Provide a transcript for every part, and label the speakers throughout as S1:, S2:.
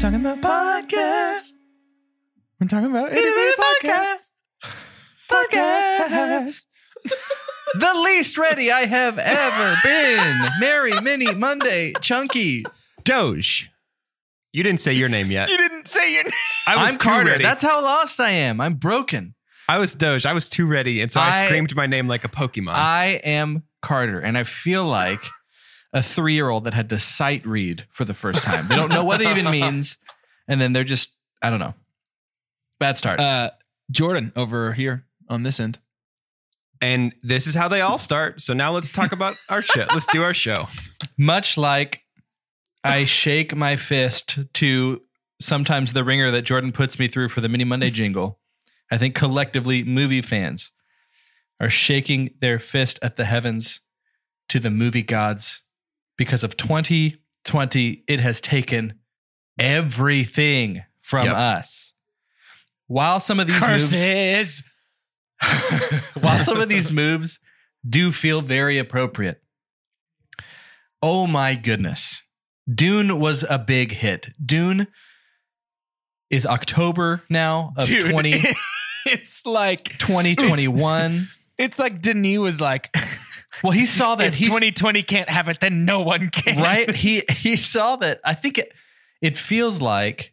S1: Talking about podcast. We're talking about itty bitty podcast. Podcast.
S2: the least ready I have ever been. Merry Mini Monday Chunkies.
S3: Doge. You didn't say your name yet.
S1: You didn't say your name.
S3: I was
S2: I'm
S3: too
S2: Carter.
S3: ready.
S2: That's how lost I am. I'm broken.
S3: I was Doge. I was too ready, and so I,
S2: I-
S3: screamed my name like a Pokemon.
S2: I am Carter, and I feel like a three year old that had to sight read for the first time. They don't know what it even means. And then they're just, I don't know. Bad start.
S1: Uh, Jordan over here on this end.
S3: and this is how they all start. So now let's talk about our show. Let's do our show.
S2: Much like I shake my fist to sometimes the ringer that Jordan puts me through for the Mini Monday jingle, I think collectively movie fans are shaking their fist at the heavens to the movie gods because of 2020. It has taken everything from
S3: Yep.
S2: us. While some of these moves, while some of these moves do feel very appropriate. Oh my goodness. Dune was a big hit. Dune is October now of
S1: Dude,
S2: 20,
S1: it's like
S2: 2021.
S1: It's like Denis was like,
S2: Well, he saw that
S1: if
S2: he
S1: 2020 can't have it, then no one can.
S2: right? He he saw that. I think it it feels like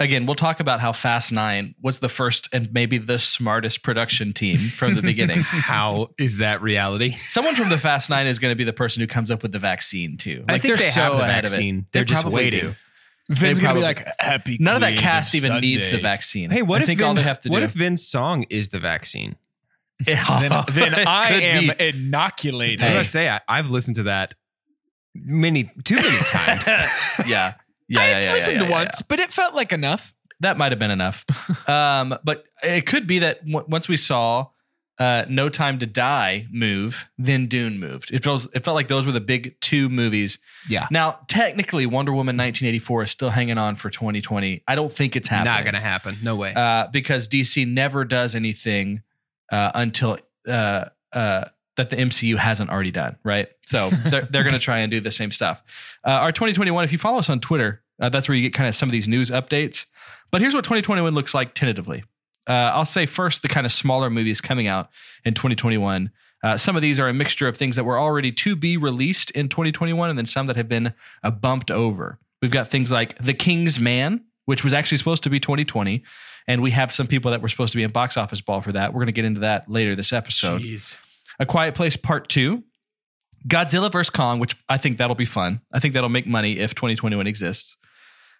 S2: again, we'll talk about how Fast 9 was the first and maybe the smartest production team from the beginning.
S3: How is that reality?
S2: Someone from the Fast Nine is going to be the person who comes up with the vaccine too.
S3: I
S2: Like
S3: think
S2: they're
S3: they
S2: so
S3: have the
S2: ahead
S3: vaccine.
S2: Of it.
S3: They're
S2: They
S3: just waiting.
S2: do.
S1: Vin's
S2: They
S1: gonna be like, happy.
S2: None of that cast even
S1: Sunday."
S2: needs the vaccine.
S3: Hey, what
S2: I
S3: if
S2: think
S3: Vin's,
S2: all they have to
S3: what
S2: do?
S3: if Vin's song is the vaccine?
S1: Then, then I am
S2: be.
S1: inoculated.
S3: I was
S2: Hey.
S3: to say I, I've listened to that many too many times.
S2: yeah, yeah, yeah,
S1: I
S2: yeah, yeah,
S1: listened
S2: yeah, yeah,
S1: once, but it felt like enough.
S2: That might have been enough. um, but it could be that w- once we saw uh, No Time to Die move, then Dune moved. It feels it felt like those were the big two movies.
S1: Yeah.
S2: Now, technically, Wonder Woman 1984 is still hanging on for 2020. I don't think it's happening.
S3: Not gonna happen. No way.
S2: uh, because DC never does anything uh, until uh, uh, that the MCU hasn't already done, right? So they're, they're going to try and do the same stuff. Uh, our 2021, if you follow us on Twitter, uh, that's where you get kind of some of these news updates. But here's what 2021 looks like tentatively. Uh, I'll say first the kind of smaller movies coming out in 2021. Uh, some of these are a mixture of things that were already to be released in 2021 and then some that have been uh, bumped over. We've got things like The King's Man, which was actually supposed to be 2020. And we have some people that were supposed to be in box office ball for that. We're going to get into that later this episode.
S1: Jeez.
S2: A Quiet Place Part 2. Godzilla vs. Kong, which I think that'll be fun. I think that'll make money if 2021 exists.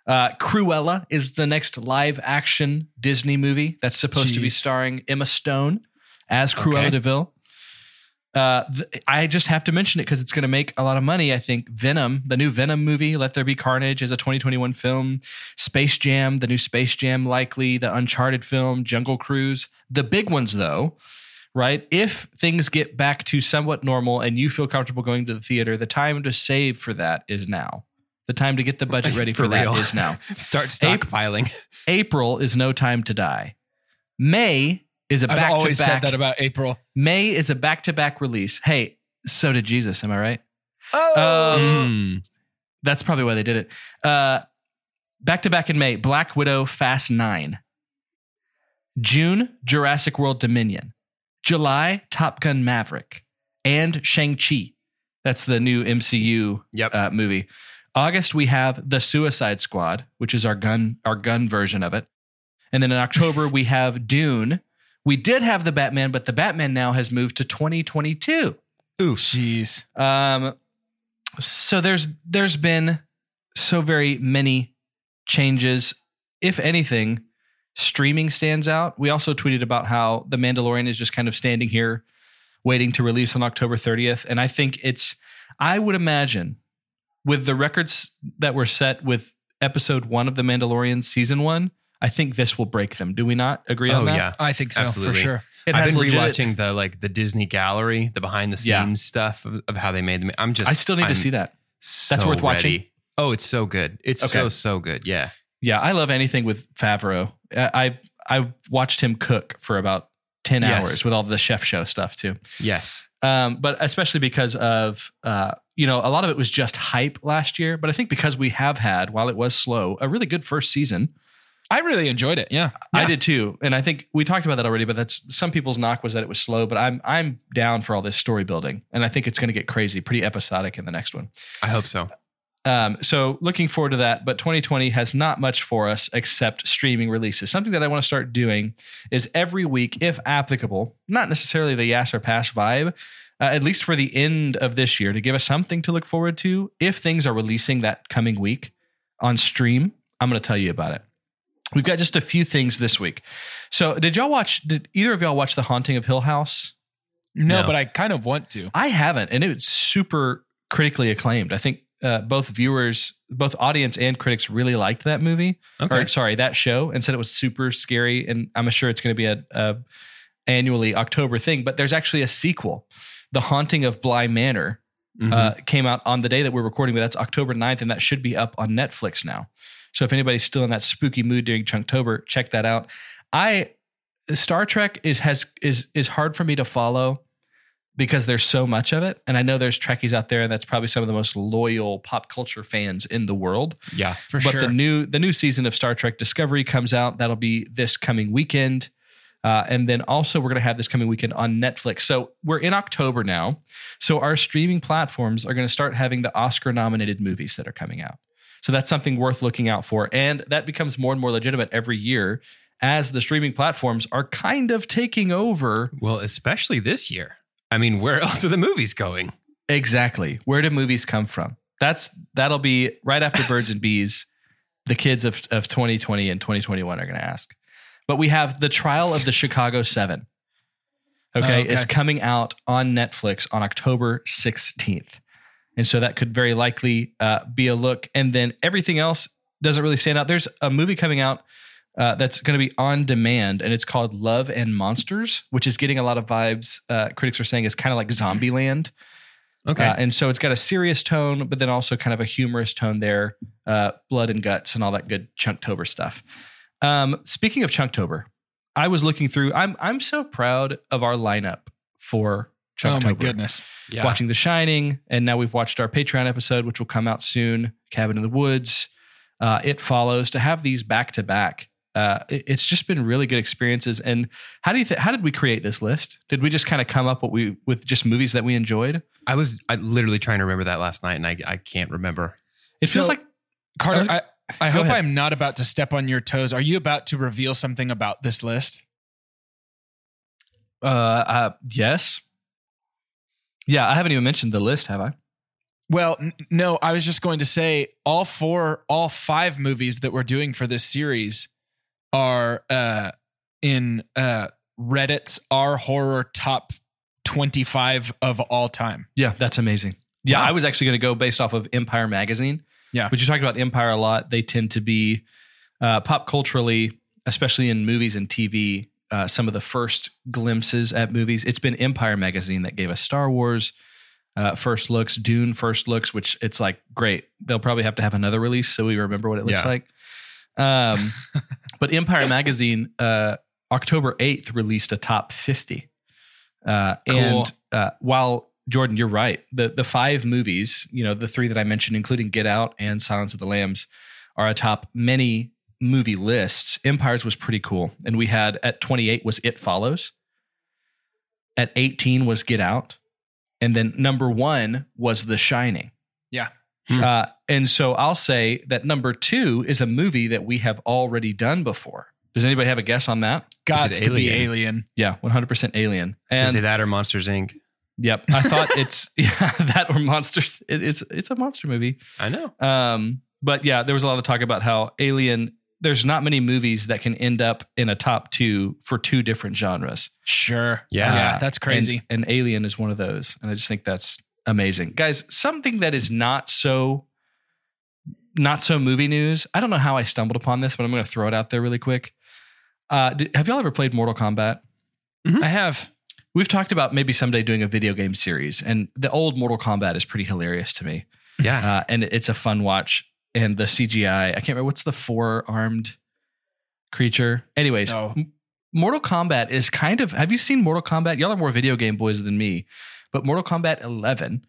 S2: Uh, Cruella is the next live action Disney movie that's supposed to be starring Emma Stone as Cruella
S1: Okay.
S2: de Vil. Uh, th- I just have to mention it because it's going to make a lot of money. I think Venom, the new Venom movie, Let There Be Carnage, is a 2021 film. Space Jam, the new Space Jam, likely the Uncharted film, Jungle Cruise. The big ones, though, right? If things get back to somewhat normal and you feel comfortable going to the theater, the time to save for that is now. The time to get the budget ready for,
S3: For
S2: that is now.
S3: Start stockpiling.
S2: April is no time to die. May is a
S1: I've
S2: back to
S1: always said
S2: back.
S1: that about April.
S2: May is a back to back release. Hey, so did Jesus. Am I right?
S1: Oh,
S2: Um,
S3: Mm.
S2: That's probably why they did it. Uh, back to back in May, Black Widow, Fast Nine. June, Jurassic World Dominion. July, Top Gun Maverick, and Shang Chi. That's the new MCU
S3: Yep.
S2: uh, movie. August, we have The Suicide Squad, which is our gun our gun version of it. And then in October, we have Dune. We did have the Batman, but the Batman now has moved to 2022.
S3: Oof.
S1: Jeez.
S2: Um, so there's there's been so very many changes. If anything, streaming stands out. We also tweeted about how The Mandalorian is just kind of standing here waiting to release on October 30th. And I think it's I would imagine with the records that were set with episode one of The Mandalorian season one, I think this will break them. Do we not agree
S3: Oh
S2: on that?
S3: yeah.
S1: I think so
S3: Absolutely.
S1: for sure.
S2: It
S3: I've been
S2: legit-
S3: rewatching the like the Disney gallery, the behind the scenes
S2: Yeah.
S3: stuff of, of how they made them. I'm just
S2: I still need
S3: I'm
S2: to see that. That's
S3: so
S2: worth watching?
S3: ready. Oh, it's so good. It's
S2: Okay.
S3: so so good. Yeah.
S2: Yeah, I love anything with Favreau. I I, I watched him cook for about ten
S3: Yes.
S2: hours with all the chef show stuff too.
S3: Yes.
S2: Um, but especially because of uh, you know, a lot of it was just hype last year. But I think because we have had, while it was slow, a really good first season.
S1: I really enjoyed it. Yeah.
S2: I did too, and I think we talked about that already. But that's some people's knock was that it was slow. But I'm I'm down for all this story building, and I think it's going to get crazy, pretty episodic in the next one.
S3: I hope so.
S2: Um, so looking forward to that. But 2020 has not much for us except streaming releases. Something that I want to start doing is every week, if applicable, not necessarily the yes or pass vibe, uh, at least for the end of this year, to give us something to look forward to. If things are releasing that coming week on stream, I'm going to tell you about it. We've got just a few things this week. So, did y'all watch? Did either of y'all watch The Haunting of Hill House?
S1: No,
S3: No.
S1: but I kind of want to.
S2: I haven't, and it's super critically acclaimed. I think uh, both viewers, both audience and critics, really liked that movie.
S3: Okay.
S2: Or sorry, that show, and said it was super scary. And I'm sure it's going to be a, a annually October thing. But there's actually a sequel, The Haunting of Bly Manor,
S3: Mhm.
S2: uh, came out on the day that we're recording, but that's October 9th, and that should be up on Netflix now. So if anybody's still in that spooky mood during Chunktober, check that out. I Star Trek is has is is hard for me to follow because there's so much of it, and I know there's Trekkies out there, and that's probably some of the most loyal pop culture fans in the world.
S3: yeah.
S1: For
S2: but
S1: sure.
S2: But the new the new season of Star Trek Discovery comes out. That'll be this coming weekend. Uh, and then also we're going to have this coming weekend on Netflix. So we're in October now. So our streaming platforms are going to start having the Oscar nominated movies that are coming out. So that's something worth looking out for. And that becomes more and more legitimate every year as the streaming platforms are kind of taking over.
S3: Well, especially this year. I mean, where else are the movies going?
S2: Exactly. Where do movies come from? That's that'll be right after Birds and Bees. The kids of, of 2020 and 2021 are going to ask. But we have the trial of the Chicago Seven. Okay,
S1: Oh, okay.
S2: is coming out on Netflix on October 16th. And so that could very likely uh, be a look. And then everything else doesn't really stand out. There's a movie coming out uh, that's going to be on demand, and it's called Love and Monsters, which is getting a lot of vibes. Uh, critics are saying is kind of like Zombieland.
S3: Okay.
S2: Uh, and so it's got a serious tone, but then also kind of a humorous tone there, uh, blood and guts and all that good Chunktober stuff. Um, speaking of Chunktober, I was looking through. I'm I'm so proud of our lineup for
S1: oh
S2: Chunktober.
S1: my goodness.
S3: yeah.
S2: Watching The Shining, and now we've watched our Patreon episode, which will come out soon. Cabin in the Woods, uh, It Follows. To have these back to back, uh, it's just been really good experiences. And how do you th- how did we create this list? Did we just kind of come up what we with just movies that we enjoyed?
S3: I was I literally trying to remember that last night and I, I can't remember.
S2: It feels
S1: So-
S2: like
S1: Carter,
S2: was-
S1: I, I hope
S2: ahead.
S1: I'm not about to step on your toes. Are you about to reveal something about this list?
S2: Uh, uh, yes. Yeah, I haven't even mentioned the list, have I?
S1: Well, n- no, I was just going to say all four, all five movies that we're doing for this series are uh, in uh, Reddit's R horror top 25 of all time.
S2: Yeah, that's amazing. Yeah,
S1: Wow.
S2: I was actually going to go based off of Empire magazine.
S1: Yeah.
S2: but you talked about Empire a lot. They tend to be uh, pop culturally, especially in movies and TV. Uh, some of the first glimpses at movies. It's been Empire magazine that gave us Star Wars uh, first looks, Dune first looks, which it's like great. They'll probably have to have another release so we remember what it looks
S3: Yeah.
S2: like. Um, but Empire magazine, uh, October eighth, released a top fifty. Uh,
S1: Cool.
S2: And uh, while Jordan, you're right. The the five movies, you know, the three that I mentioned, including Get Out and Silence of the Lambs, are atop many movie lists. Empires was pretty cool, and we had at 28 was It Follows. At 18 was Get Out, and then number one was The Shining.
S1: Yeah.
S3: Hmm.
S2: Uh, and so I'll say that number two is a movie that we have already done before. Does anybody have a guess on that?
S1: Got
S3: it
S1: to be
S3: Alien?
S1: Alien.
S2: Yeah, 100% Alien.
S3: I was
S2: And
S3: say that or Monsters Inc.
S2: Yep. I thought it's yeah, that or monsters. It is it's a monster movie.
S3: I know.
S2: Um, but yeah, there was a lot of talk about how Alien. There's not many movies that can end up in a top two for two different genres.
S1: Sure.
S3: Yeah.
S1: Yeah. That's crazy.
S2: And, and Alien is one of those, and I just think that's amazing, guys. Something that is not so not so movie news. I don't know how I stumbled upon this, but I'm going to throw it out there really quick. Uh, did, have y'all ever played Mortal Kombat?
S1: I have.
S2: We've talked about maybe someday doing a video game series, and the old Mortal Kombat is pretty hilarious to me.
S3: Yeah.
S2: uh, and it's a fun watch. And the CGI, I can't remember what's the four armed creature. Anyways,
S1: No.
S2: Mortal Kombat is kind of. Have you seen Mortal Kombat? Y'all are more video game boys than me, but Mortal Kombat 11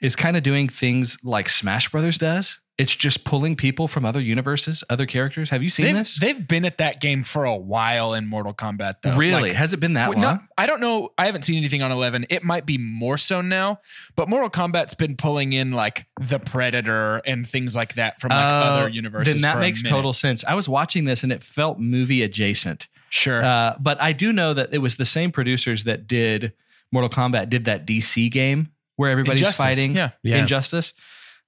S2: is kind of doing things like Smash Brothers does. It's just pulling people from other universes, other characters. Have you seen
S1: They've,
S2: this?
S1: they've been at that game for a while in Mortal Kombat, though.
S2: really?
S1: Like,
S2: Has it been that
S1: well,
S2: long?
S1: no, I don't know. I haven't seen anything on 11. It might be more so now, but Mortal Kombat's been pulling in like the Predator and things like that from like
S2: Oh,
S1: other universes.
S2: Then that
S1: for
S2: makes
S1: minute.
S2: total sense. I was watching this and it felt movie adjacent.
S1: Sure.
S2: Uh, but I do know that it was the same producers that did Mortal Kombat did that DC game where everybody's
S1: Injustice,
S2: fighting
S1: yeah.
S3: Yeah.
S2: Injustice.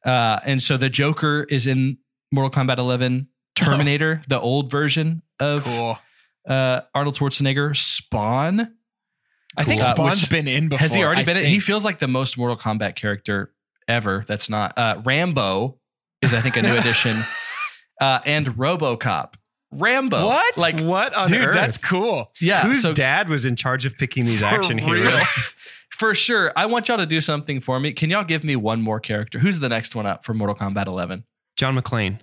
S2: Uh, and so the Joker is in Mortal Kombat 11. Terminator, the old version of
S1: cool.
S2: uh, Arnold Schwarzenegger. Spawn.
S1: I think
S2: Cool. Uh,
S1: Spawn's been in before.
S2: Has he already
S1: I
S2: been in? He feels like the most Mortal Kombat character ever. That's not. Uh, Rambo is, I think, a new addition. Uh, and Robocop. Rambo.
S1: What?
S2: Like,
S3: what on
S1: Dude,
S3: earth?
S1: that's cool.
S2: yeah.
S3: Whose
S2: so-
S3: dad was in charge of picking these action
S1: real?
S3: heroes?
S2: For sure. I want y'all to do something for me. Can y'all give me one more character? Who's the next one up for Mortal Kombat 11?
S3: John McClane.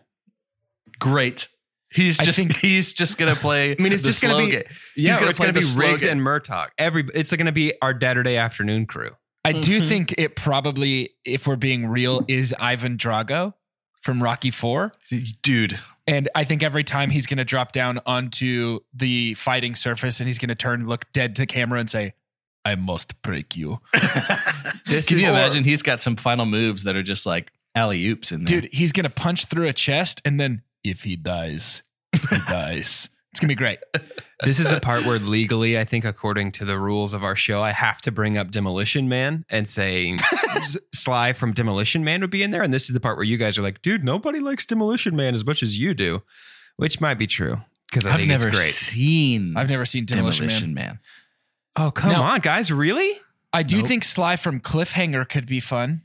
S2: Great. He's
S1: I
S2: just
S1: think-
S2: he's just gonna play.
S3: I mean, it's
S2: the
S3: just gonna be
S2: slogan.
S3: yeah.
S2: gonna
S3: it's gonna be
S2: the
S3: Riggs and Murtaugh. Every it's gonna be our Saturday afternoon crew.
S1: I do
S2: Mhm.
S1: think it probably, if we're being real, is Ivan Drago from Rocky Four.
S2: dude.
S1: And I think every time he's going to drop down onto the fighting surface and he's going to turn, look dead to camera and say, I must break you.
S3: This
S2: Can
S3: is
S2: you imagine? He's got some final moves that are just like alley oops in there.
S1: Dude, he's going to punch through a chest and then if he dies, he dies. It's going to be great.
S3: this is the part where legally, I think, according to the rules of our show, I have to bring up Demolition Man and say Sly from Demolition Man would be in there. And this is the part where you guys are like, dude, nobody likes Demolition Man as much as you do, which might be true because I
S2: I've
S3: think
S2: never
S3: it's great.
S2: seen
S1: I've never seen Demolition,
S2: Demolition
S1: Man.
S2: Man.
S3: Oh, come
S1: No.
S3: on, guys. Really?
S1: I do
S2: Nope.
S1: think Sly from Cliffhanger could be fun.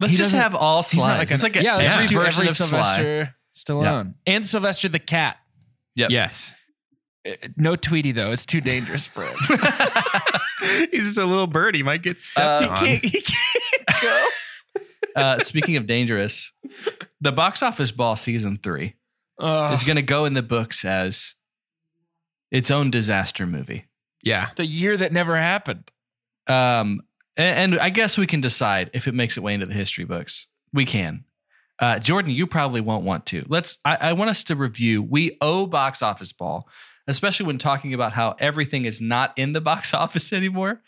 S2: Let's
S1: He
S2: just
S1: doesn't-
S2: have all
S1: He's not
S2: slides.
S1: like,
S2: it's
S1: an,
S2: like a
S1: yeah, let's
S2: every
S1: just do
S2: version
S1: every
S2: of Sly.
S1: Sylvester Stallone and Sylvester the cat.
S2: Yep.
S3: Yes.
S1: Uh, No Tweety though; it's too dangerous for him.
S3: He's just a little bird. He might get stepped
S2: Uh,
S3: on.
S1: he can't go.
S2: Uh, speaking of dangerous, the box office ball season three
S1: Oh,
S2: is going to go in the books as its own disaster movie.
S3: Yeah.
S1: the year that never happened.
S2: Um, and, and I guess we can decide if it makes its way into the history books. We can. Uh, Jordan, you probably won't want to. Let's. I, I want us to review. We owe box office ball, especially when talking about how everything is not in the box office anymore.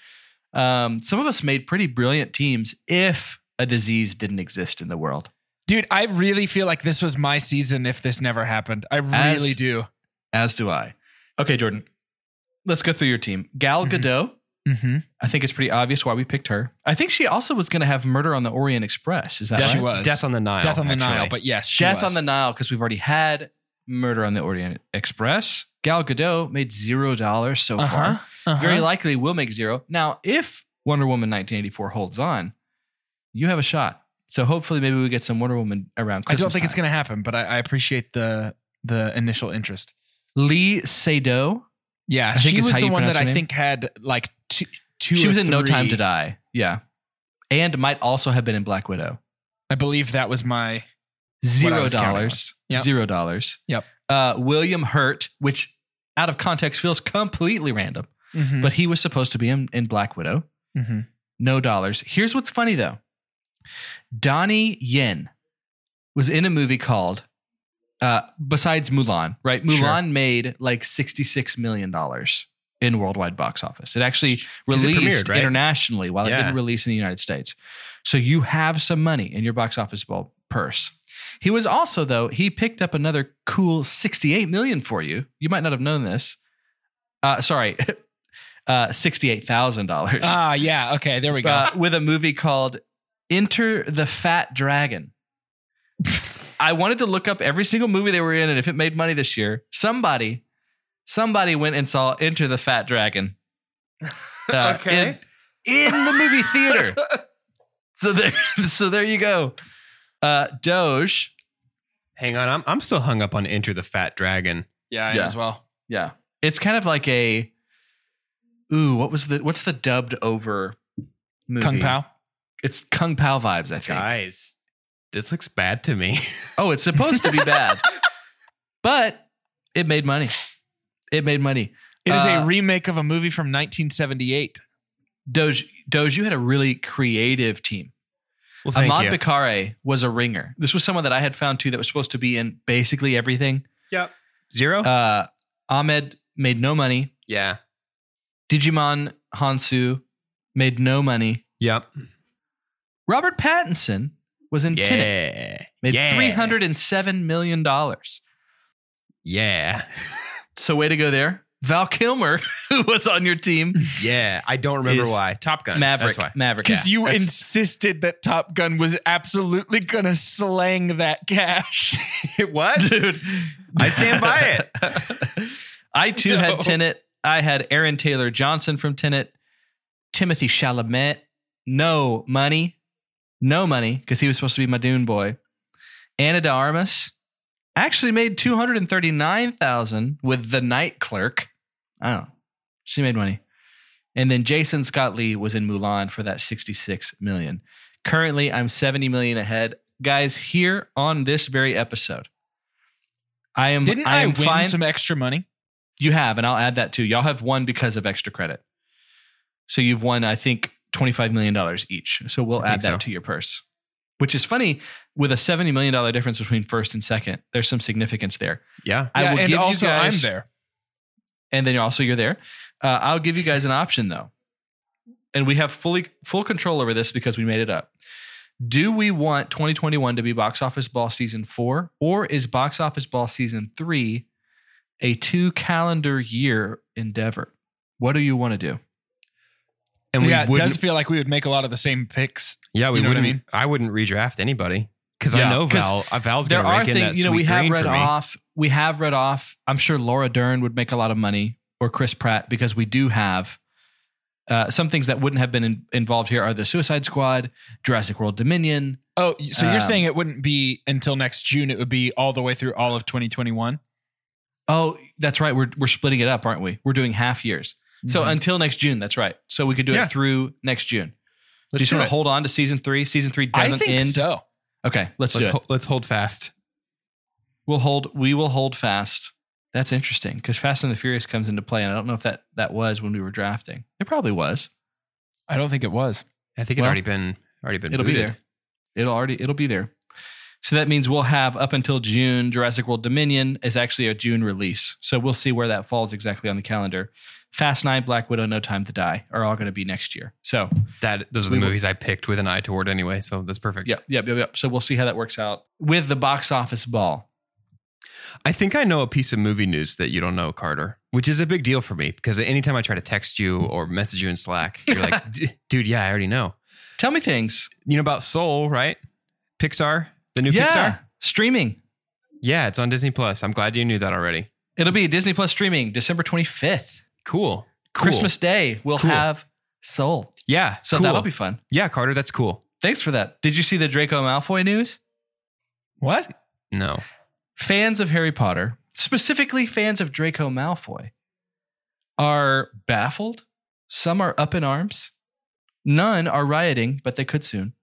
S2: Um, some of us made pretty brilliant teams if a disease didn't exist in the world.
S1: Dude, I really feel like this was my season if this never happened. I
S2: As-
S1: really do.
S2: As do I. Okay, Jordan, let's go through your team. Gal
S1: Mhm.
S2: Gadot.
S1: Mm-hmm.
S2: I think it's pretty obvious why we picked her. I think she also was going to have Murder on the Orient Express. Is that
S1: Death-
S2: right?
S1: She was.
S3: Death on the Nile.
S1: Death on the
S3: actually.
S1: Nile, but yes, she
S2: Death
S1: was.
S2: on the Nile because we've already had Murder on the Orient Express. Gal Gadot made zero dollars so
S1: Uh-huh,
S2: far.
S1: uh-huh.
S2: Very likely will make zero. Now, if Wonder Woman 1984 holds on, you have a shot. So hopefully, maybe we get some Wonder Woman around.
S1: I don't
S2: Christmas
S1: think it's going to happen, but I, I appreciate the the initial interest.
S2: Léa Seydoux.
S1: Yeah, she was the one that I think had like two. two
S2: She
S1: or
S2: was in No Time to Die. Yeah, and might also have been in Black Widow.
S1: I believe that was my.
S2: Zero
S1: was
S2: dollars.
S1: Yep.
S2: Zero dollars.
S1: Yep.
S2: Uh, William Hurt, which out of context feels completely random,
S1: Mhm,
S2: but he was supposed to be in, in Black Widow.
S1: mhm.
S2: no dollars. Here's what's funny though Donnie Yen was in a movie called, uh, besides Mulan, right?
S3: Sure.
S2: Mulan made like $66 million in worldwide box office. It actually released
S3: premiered, right?
S2: internationally while it didn't release in the United States. So you have some money in your box office ball purse. He was also though he picked up another cool 68 million for you. You might not have known this. Uh, sorry, uh, sixty-eight thousand dollars
S1: Ah, yeah. Okay, there we go.
S2: uh, with a movie called Enter the Fat Dragon. I wanted to look up every single movie they were in and if it made money this year. Somebody, somebody went and saw Enter the Fat Dragon. Uh,
S3: Okay.
S2: In, in the movie theater. so there, so there you go. Uh, Doge.
S3: Hang on, I'm I'm still hung up on Enter the Fat Dragon.
S1: yeah, I
S2: yeah.
S1: as well.
S2: Yeah. It's kind of like a ooh, what was the what's the dubbed over movie?
S1: Kung Pao.
S2: It's Kung Pao vibes, I think.
S3: Guys, this looks bad to me.
S2: Oh, it's supposed to be bad. but it made money. It made money.
S1: It is
S2: Uh,
S1: a remake of a movie from 1978.
S2: Doge Doge, you had a really creative team.
S3: Well, thank
S2: Ahmad
S3: you.
S2: Bakare was a ringer. This was someone that I had found too that was supposed to be in basically everything.
S3: yep. Zero.
S2: Uh Ahmed made no money.
S3: yeah.
S2: Djimon Hounsou made no money.
S3: Yep.
S2: Robert Pattinson was in Tenet.
S3: Yeah.
S2: Made
S3: yeah.
S2: three hundred and seven million dollars.
S3: Yeah.
S2: So way to go there. Val Kilmer, who was on your team,
S3: Yeah. I don't remember why. Top Gun.
S2: Maverick.
S3: That's why.
S2: Maverick.
S1: Because
S2: yeah.
S1: you
S3: that's-
S1: insisted that Top Gun was absolutely going to slang that cash.
S3: It was.
S2: dude.
S3: I stand by
S2: it. I too
S1: No.
S2: had Tenet. I had Aaron Taylor Johnson from Tenet. Timothée Chalamet. No money. No money because he was supposed to be my Dune boy. Ana de Armas actually made two hundred and thirty nine thousand with the Night Clerk. I don't know. She made money. And then Jason Scott Lee was in Mulan for that 66 million. Currently, I'm 70 million ahead. Guys, here on this very episode, I am
S1: Didn't
S2: I
S1: I, win
S2: fine.
S1: some extra money?
S2: you have, and I'll add that too. Y'all have won because of extra credit. So you've won, I think, $25 million each. So we'll
S3: I
S2: add that
S3: so.
S2: to your purse. Which is funny with a $70 million difference between first and second. There's some significance there.
S3: Yeah.
S2: I
S1: yeah,
S2: will
S1: and
S2: give
S1: also
S2: you guys,
S1: I'm there.
S2: and then also you're there. Uh, I'll give you guys an option though, and we have fully full control over this because we made it up. Do we want 2021 to be Box Office Ball season four, or is Box Office Ball season three a two calendar year endeavor? What do you want to do?
S3: And we
S1: yeah, it
S3: wouldn't.
S1: does feel like we would make a lot of the same picks.
S3: yeah, we
S1: you know what I
S3: wouldn't.
S1: mean?
S3: I wouldn't redraft anybody because
S2: Yeah,
S3: I know Val. Uh, Val's
S2: there
S3: going to
S2: are
S3: rake in that
S2: things you know we have read off. We have read off. I'm sure Laura Dern would make a lot of money, or Chris Pratt, because we do have uh, some things that wouldn't have been in, involved here are the Suicide Squad, Jurassic World Dominion.
S1: Oh, so you're
S2: Um,
S1: saying it wouldn't be until next June? It would be all the way through all of 2021.
S2: Oh, that's right. We're we're splitting it up, aren't we? We're doing half years. So
S1: Mhm.
S2: until next June, that's right. So we could do
S1: Yeah.
S2: it through next June. do you
S3: Let's
S2: just
S3: do
S2: want
S3: it.
S2: to hold on to season three? Season three doesn't
S1: think
S2: end.
S1: so.
S2: Okay, let's,
S3: Let's
S2: do it.
S3: ho- let's hold fast.
S2: We'll hold. We will hold fast. That's interesting because Fast and the Furious comes into play, and I don't know if that that was when we were drafting. It probably was.
S1: I don't think it was.
S3: I think it
S2: Well,
S3: already been already been.
S2: It'll be
S3: booted.
S2: there. It'll already. It'll be there. So that means we'll have up until June. Jurassic World Dominion is actually a June release. So we'll see where that falls exactly on the calendar. Fast Nine, Black Widow, No Time to Die are all going to be next year. So
S3: That those are the
S2: We will-
S3: movies I picked with an eye toward anyway. So that's perfect.
S2: Yep, yep, yep, yep. So we'll see how that works out with the box office ball.
S3: I think I know a piece of movie news that you don't know, Carter, which is a big deal for me because anytime I try to text you mm. or message you in Slack, you're like, "D- dude, yeah, I already know.
S2: Tell me things.
S3: You know about Soul, right? Pixar, the new
S2: yeah,
S3: Pixar.
S2: streaming.
S3: Yeah, it's on Disney Plus. I'm glad you knew that already.
S2: It'll be Disney Plus streaming December 25th.
S3: Cool. Cool.
S2: Christmas Day. We'll
S3: Cool.
S2: have Soul.
S3: Yeah.
S2: So
S3: cool.
S2: that'll be fun.
S3: Yeah, Carter, that's cool.
S2: Thanks for that. Did you see the Draco Malfoy news?
S1: What?
S3: No.
S2: Fans of Harry Potter, specifically fans of Draco Malfoy, are baffled. Some are up in arms. None are rioting, but they could soon.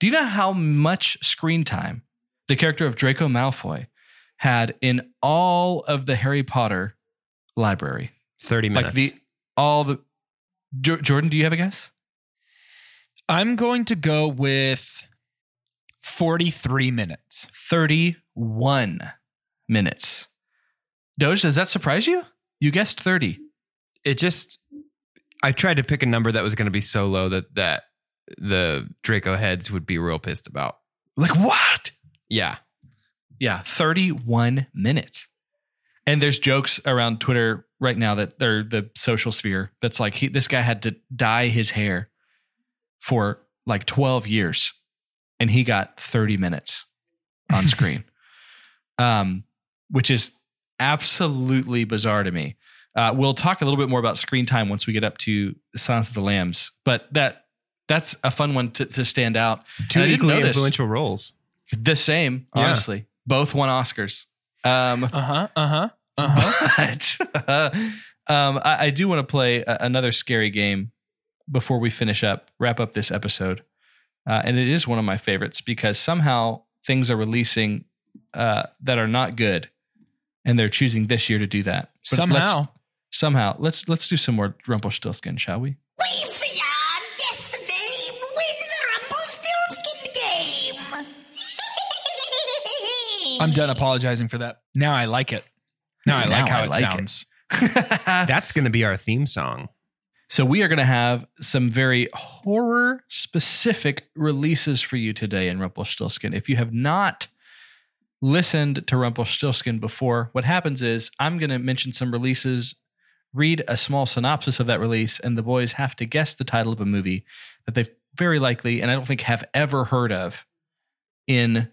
S2: Do you know how much screen time the character of Draco Malfoy had in all of the Harry Potter library?
S3: 30 minutes.
S2: Like the all the Jo- Jordan, do you have a guess?
S1: I'm going to go with 43 minutes.
S2: 31 minutes. Doge, does that surprise you? You guessed 30.
S3: It just I tried to pick a number that was going to be so low that that the Draco heads would be real pissed about.
S2: Like what?
S3: Yeah.
S2: Yeah, 31 minutes. And there's jokes around Twitter right now that they're the social sphere that's like he, this guy had to dye his hair for like 12 years and he got 30 minutes on screen. um, which is absolutely bizarre to me. Uh, we'll talk a little bit more about screen time once we get up to Silence of the Lambs, but that that's a fun one to, to stand out.
S3: Two
S2: And
S3: equally
S2: know this.
S3: influential roles.
S2: The same,
S3: Yeah.
S2: honestly. Both won Oscars. Um,
S1: Uh huh. Uh huh. Uh huh.
S2: but um, I, I do want to play a, another scary game before we finish up, wrap up this episode. Uh, and it is one of my favorites because somehow things are releasing uh, that are not good, and they're choosing this year to do that. But let's-
S1: Somehow.
S2: somehow, let's let's do some more Rumpelstiltskin, shall we?
S1: I'm done apologizing for that. Now I like it. Now I
S2: Now
S1: like how
S2: I
S1: it
S2: like it.
S1: sounds.
S3: That's going to be our theme song.
S2: So we are going to have some very horror specific releases for you today in Rumpelstiltskin. If you have not listened to Rumpelstiltskin before, what happens is I'm going to mention some releases, read a small synopsis of that release, and the boys have to guess the title of a movie that they've very likely and I don't think have ever heard of in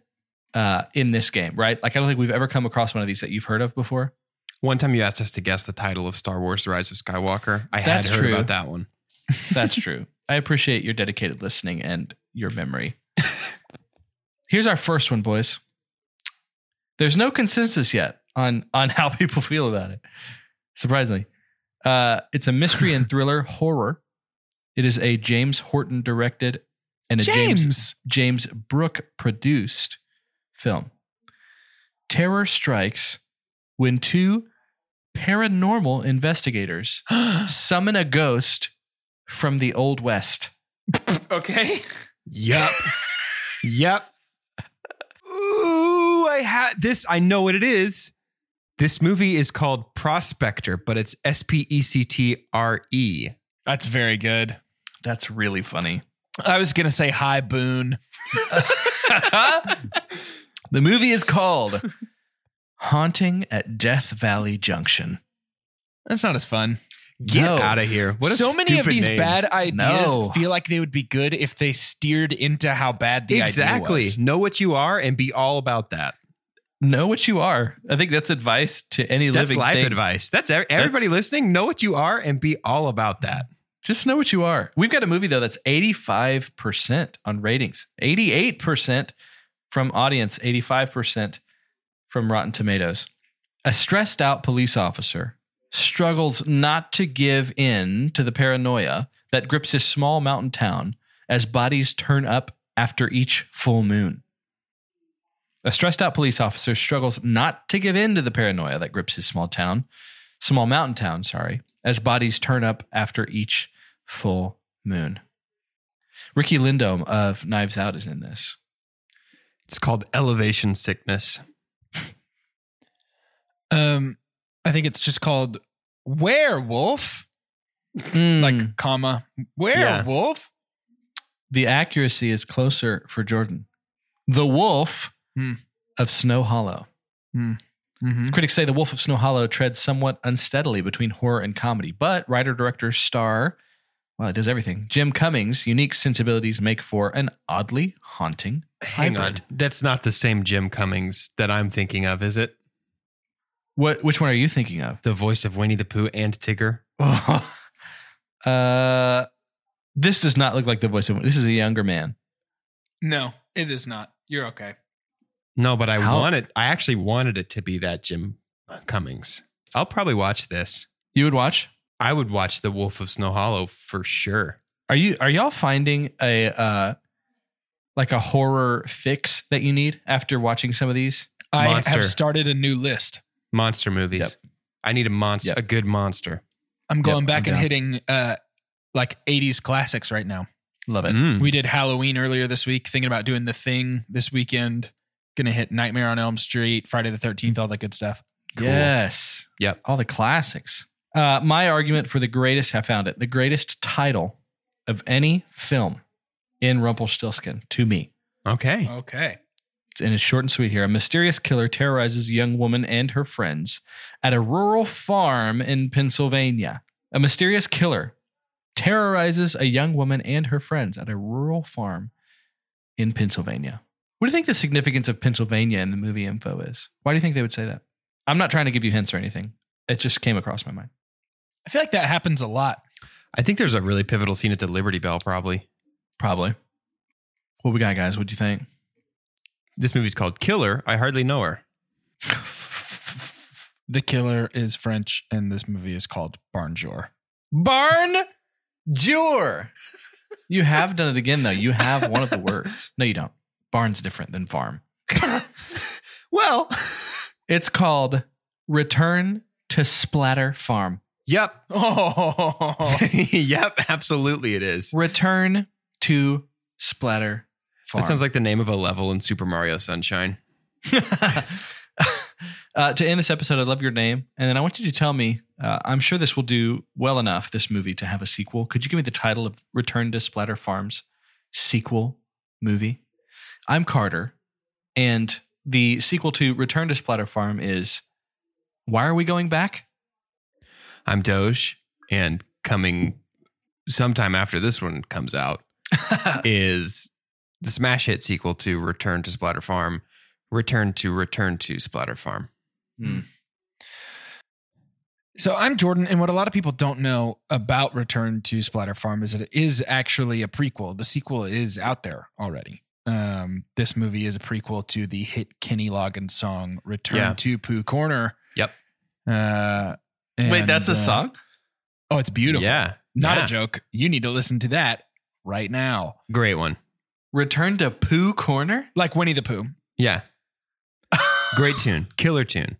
S2: uh, in this game. Right? Like I don't think we've ever come across one of these that you've heard of before.
S3: One time you asked us to guess the title of Star Wars: The Rise of Skywalker. I
S2: That's
S3: had heard
S2: true.
S3: about that one.
S2: That's true. I appreciate your dedicated listening and your memory. Here's our first one, boys. There's no consensus yet on on how people feel about it. Surprisingly, uh, it's a mystery and thriller horror. It is a James Horton directed and a James
S1: James.
S2: James Brooke produced film. Terror strikes when two paranormal investigators summon a ghost from the old west.
S1: okay.
S3: Yep. yep. Ooh, I had this. I know what it is. This movie is called Prospector, but it's S P E C T R E.
S1: That's very good.
S2: That's really funny.
S1: I was going to say hi, Boone.
S2: the movie is called Haunting at Death Valley Junction.
S1: That's not as fun.
S3: Get
S2: No.
S3: out of here. What a
S1: so many of these
S3: name.
S1: bad ideas
S2: No.
S1: feel like they would be good if they steered into how bad the
S3: Exactly.
S1: idea was.
S3: Know what you are and be all about that.
S2: Know what you are. I think that's advice to any
S3: That's
S2: living
S3: life
S2: thing.
S3: advice. That's ev- everybody listening. Know what you are and be all about that.
S2: Just know what you are. We've got a movie though that's 85% on ratings. 88% from audience, 85% from Rotten Tomatoes. A stressed out police officer struggles not to give in to the paranoia that grips his small mountain town as bodies turn up after each full moon. A stressed out police officer struggles not to give in to the paranoia that grips his small town, small mountain town, sorry, as bodies turn up after each full moon. Riki Lindhome of Knives Out is in this.
S3: It's called elevation sickness.
S1: Um, I think it's just called werewolf,
S2: Mm,
S1: like comma werewolf.
S2: the accuracy is closer for Jordan. The Wolf
S1: Hmm.
S2: of Snow Hollow.
S1: Mm-hmm.
S2: Critics say The Wolf of Snow Hollow treads somewhat unsteadily between horror and comedy, but writer director star, well, it does everything. Jim Cummings' unique sensibilities make for an oddly haunting
S3: Hang
S2: hybrid.
S3: on. That's not the same Jim Cummings that I'm thinking of, is it?
S2: What? Which one are you thinking of?
S3: The voice of Winnie the Pooh and Tigger.
S2: uh, this does not look like the voice of. This is a younger man.
S1: No, it is not. You're okay.
S3: No, but I
S2: How-
S3: wanted I actually wanted it to be that Jim Cummings. I'll probably watch this.
S2: You would watch?
S3: I would watch The Wolf of Snow Hollow for sure.
S2: Are you? Are y'all finding a uh, like a horror fix that you need after watching some of these?
S1: I
S3: Monster.
S1: have started a new list.
S3: Monster movies.
S2: Yep.
S3: I need a monster,
S2: Yep.
S3: a good monster.
S1: I'm going
S2: Yep,
S1: back
S2: I'm
S1: and
S2: down.
S1: hitting uh like 80s classics right now.
S2: Love it.
S3: Mm.
S1: We did Halloween earlier this week, thinking about doing the thing this weekend. Gonna hit Nightmare on Elm Street, Friday the 13th, all that good stuff.
S2: Yes.
S3: Yep.
S2: All the classics. Uh, my argument for the greatest, I found it, the greatest title of any film in Rumpelstiltskin to me.
S3: Okay.
S1: Okay.
S2: It's and it's short and sweet here. A mysterious killer terrorizes a young woman and her friends at a rural farm in Pennsylvania. A mysterious killer terrorizes a young woman and her friends at a rural farm in Pennsylvania. What do you think the significance of Pennsylvania in the movie info is? Why do you think they would say that? I'm not trying to give you hints or anything. It just came across my mind.
S1: I feel like that happens a lot.
S3: I think there's a really pivotal scene at the Liberty Bell, probably.
S2: Probably. What we got, guys? What do you think?
S3: This movie's called Killer. I hardly know her.
S1: The killer is French, and this movie is called Barnjour.
S2: Barn Jur. You have done it again, though. You have one of the words. No, you don't. Barn's different than farm.
S3: Well,
S2: It's called Return to Splatter Farm.
S3: yep.
S1: Oh,
S3: yep, absolutely it is.
S2: Return to Splatter Farm.
S3: That sounds like the name of a level in Super Mario Sunshine.
S2: uh, to end this episode, I love your name. And then I want you to tell me uh, I'm sure this will do well enough, this movie, to have a sequel. Could you give me the title of Return to Splatter Farms sequel movie? I'm Carter. And the sequel to Return to Splatter Farm is Why Are We Going Back?
S3: I'm Doge, and coming sometime after this one comes out is the smash hit sequel to Return to Splatter Farm, Return to Return to Splatter Farm.
S2: Hmm.
S1: So I'm Jordan, and what a lot of people don't know about Return to Splatter Farm is that it is actually a prequel. The sequel is out there already. Um, this movie is a prequel to the hit Kenny Loggins song "Return
S3: Yeah.
S1: to Pooh Corner."
S3: Yep.
S1: Uh,
S2: Wait, that's a
S1: uh,
S2: song?
S1: Oh, it's beautiful.
S3: Yeah.
S1: not
S3: Yeah.
S1: a joke. You need to listen to that right now,
S3: Great one.
S2: Return to Pooh Corner?
S1: like Winnie the Pooh.
S3: Yeah. Great tune. Killer tune.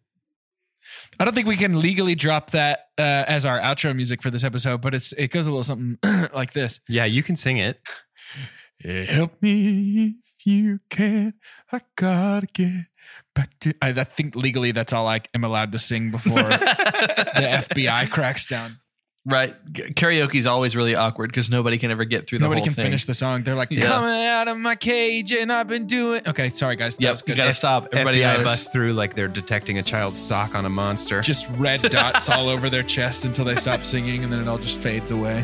S1: I don't think we can legally drop that uh, as our outro music for this episode, but it's it goes a little something like this.
S3: Yeah, you can sing it.
S1: Help me if you can. I gotta get back to. I, I think legally that's all I am allowed to sing before the FBI cracks down.
S2: Right. G- Karaoke's always really awkward because nobody can ever get through the
S1: Nobody
S2: whole
S1: can
S2: thing.
S1: finish the song. They're like
S2: Yeah.
S1: coming out of my cage, and I've been doing. Okay, sorry guys. That
S2: Yep,
S1: was
S2: you
S1: good.
S2: gotta stop. Everybody
S3: FBI
S2: else.
S3: bust through like they're detecting a child's sock on a monster.
S1: Just red dots all over their chest until they stop singing, and then it all just fades away.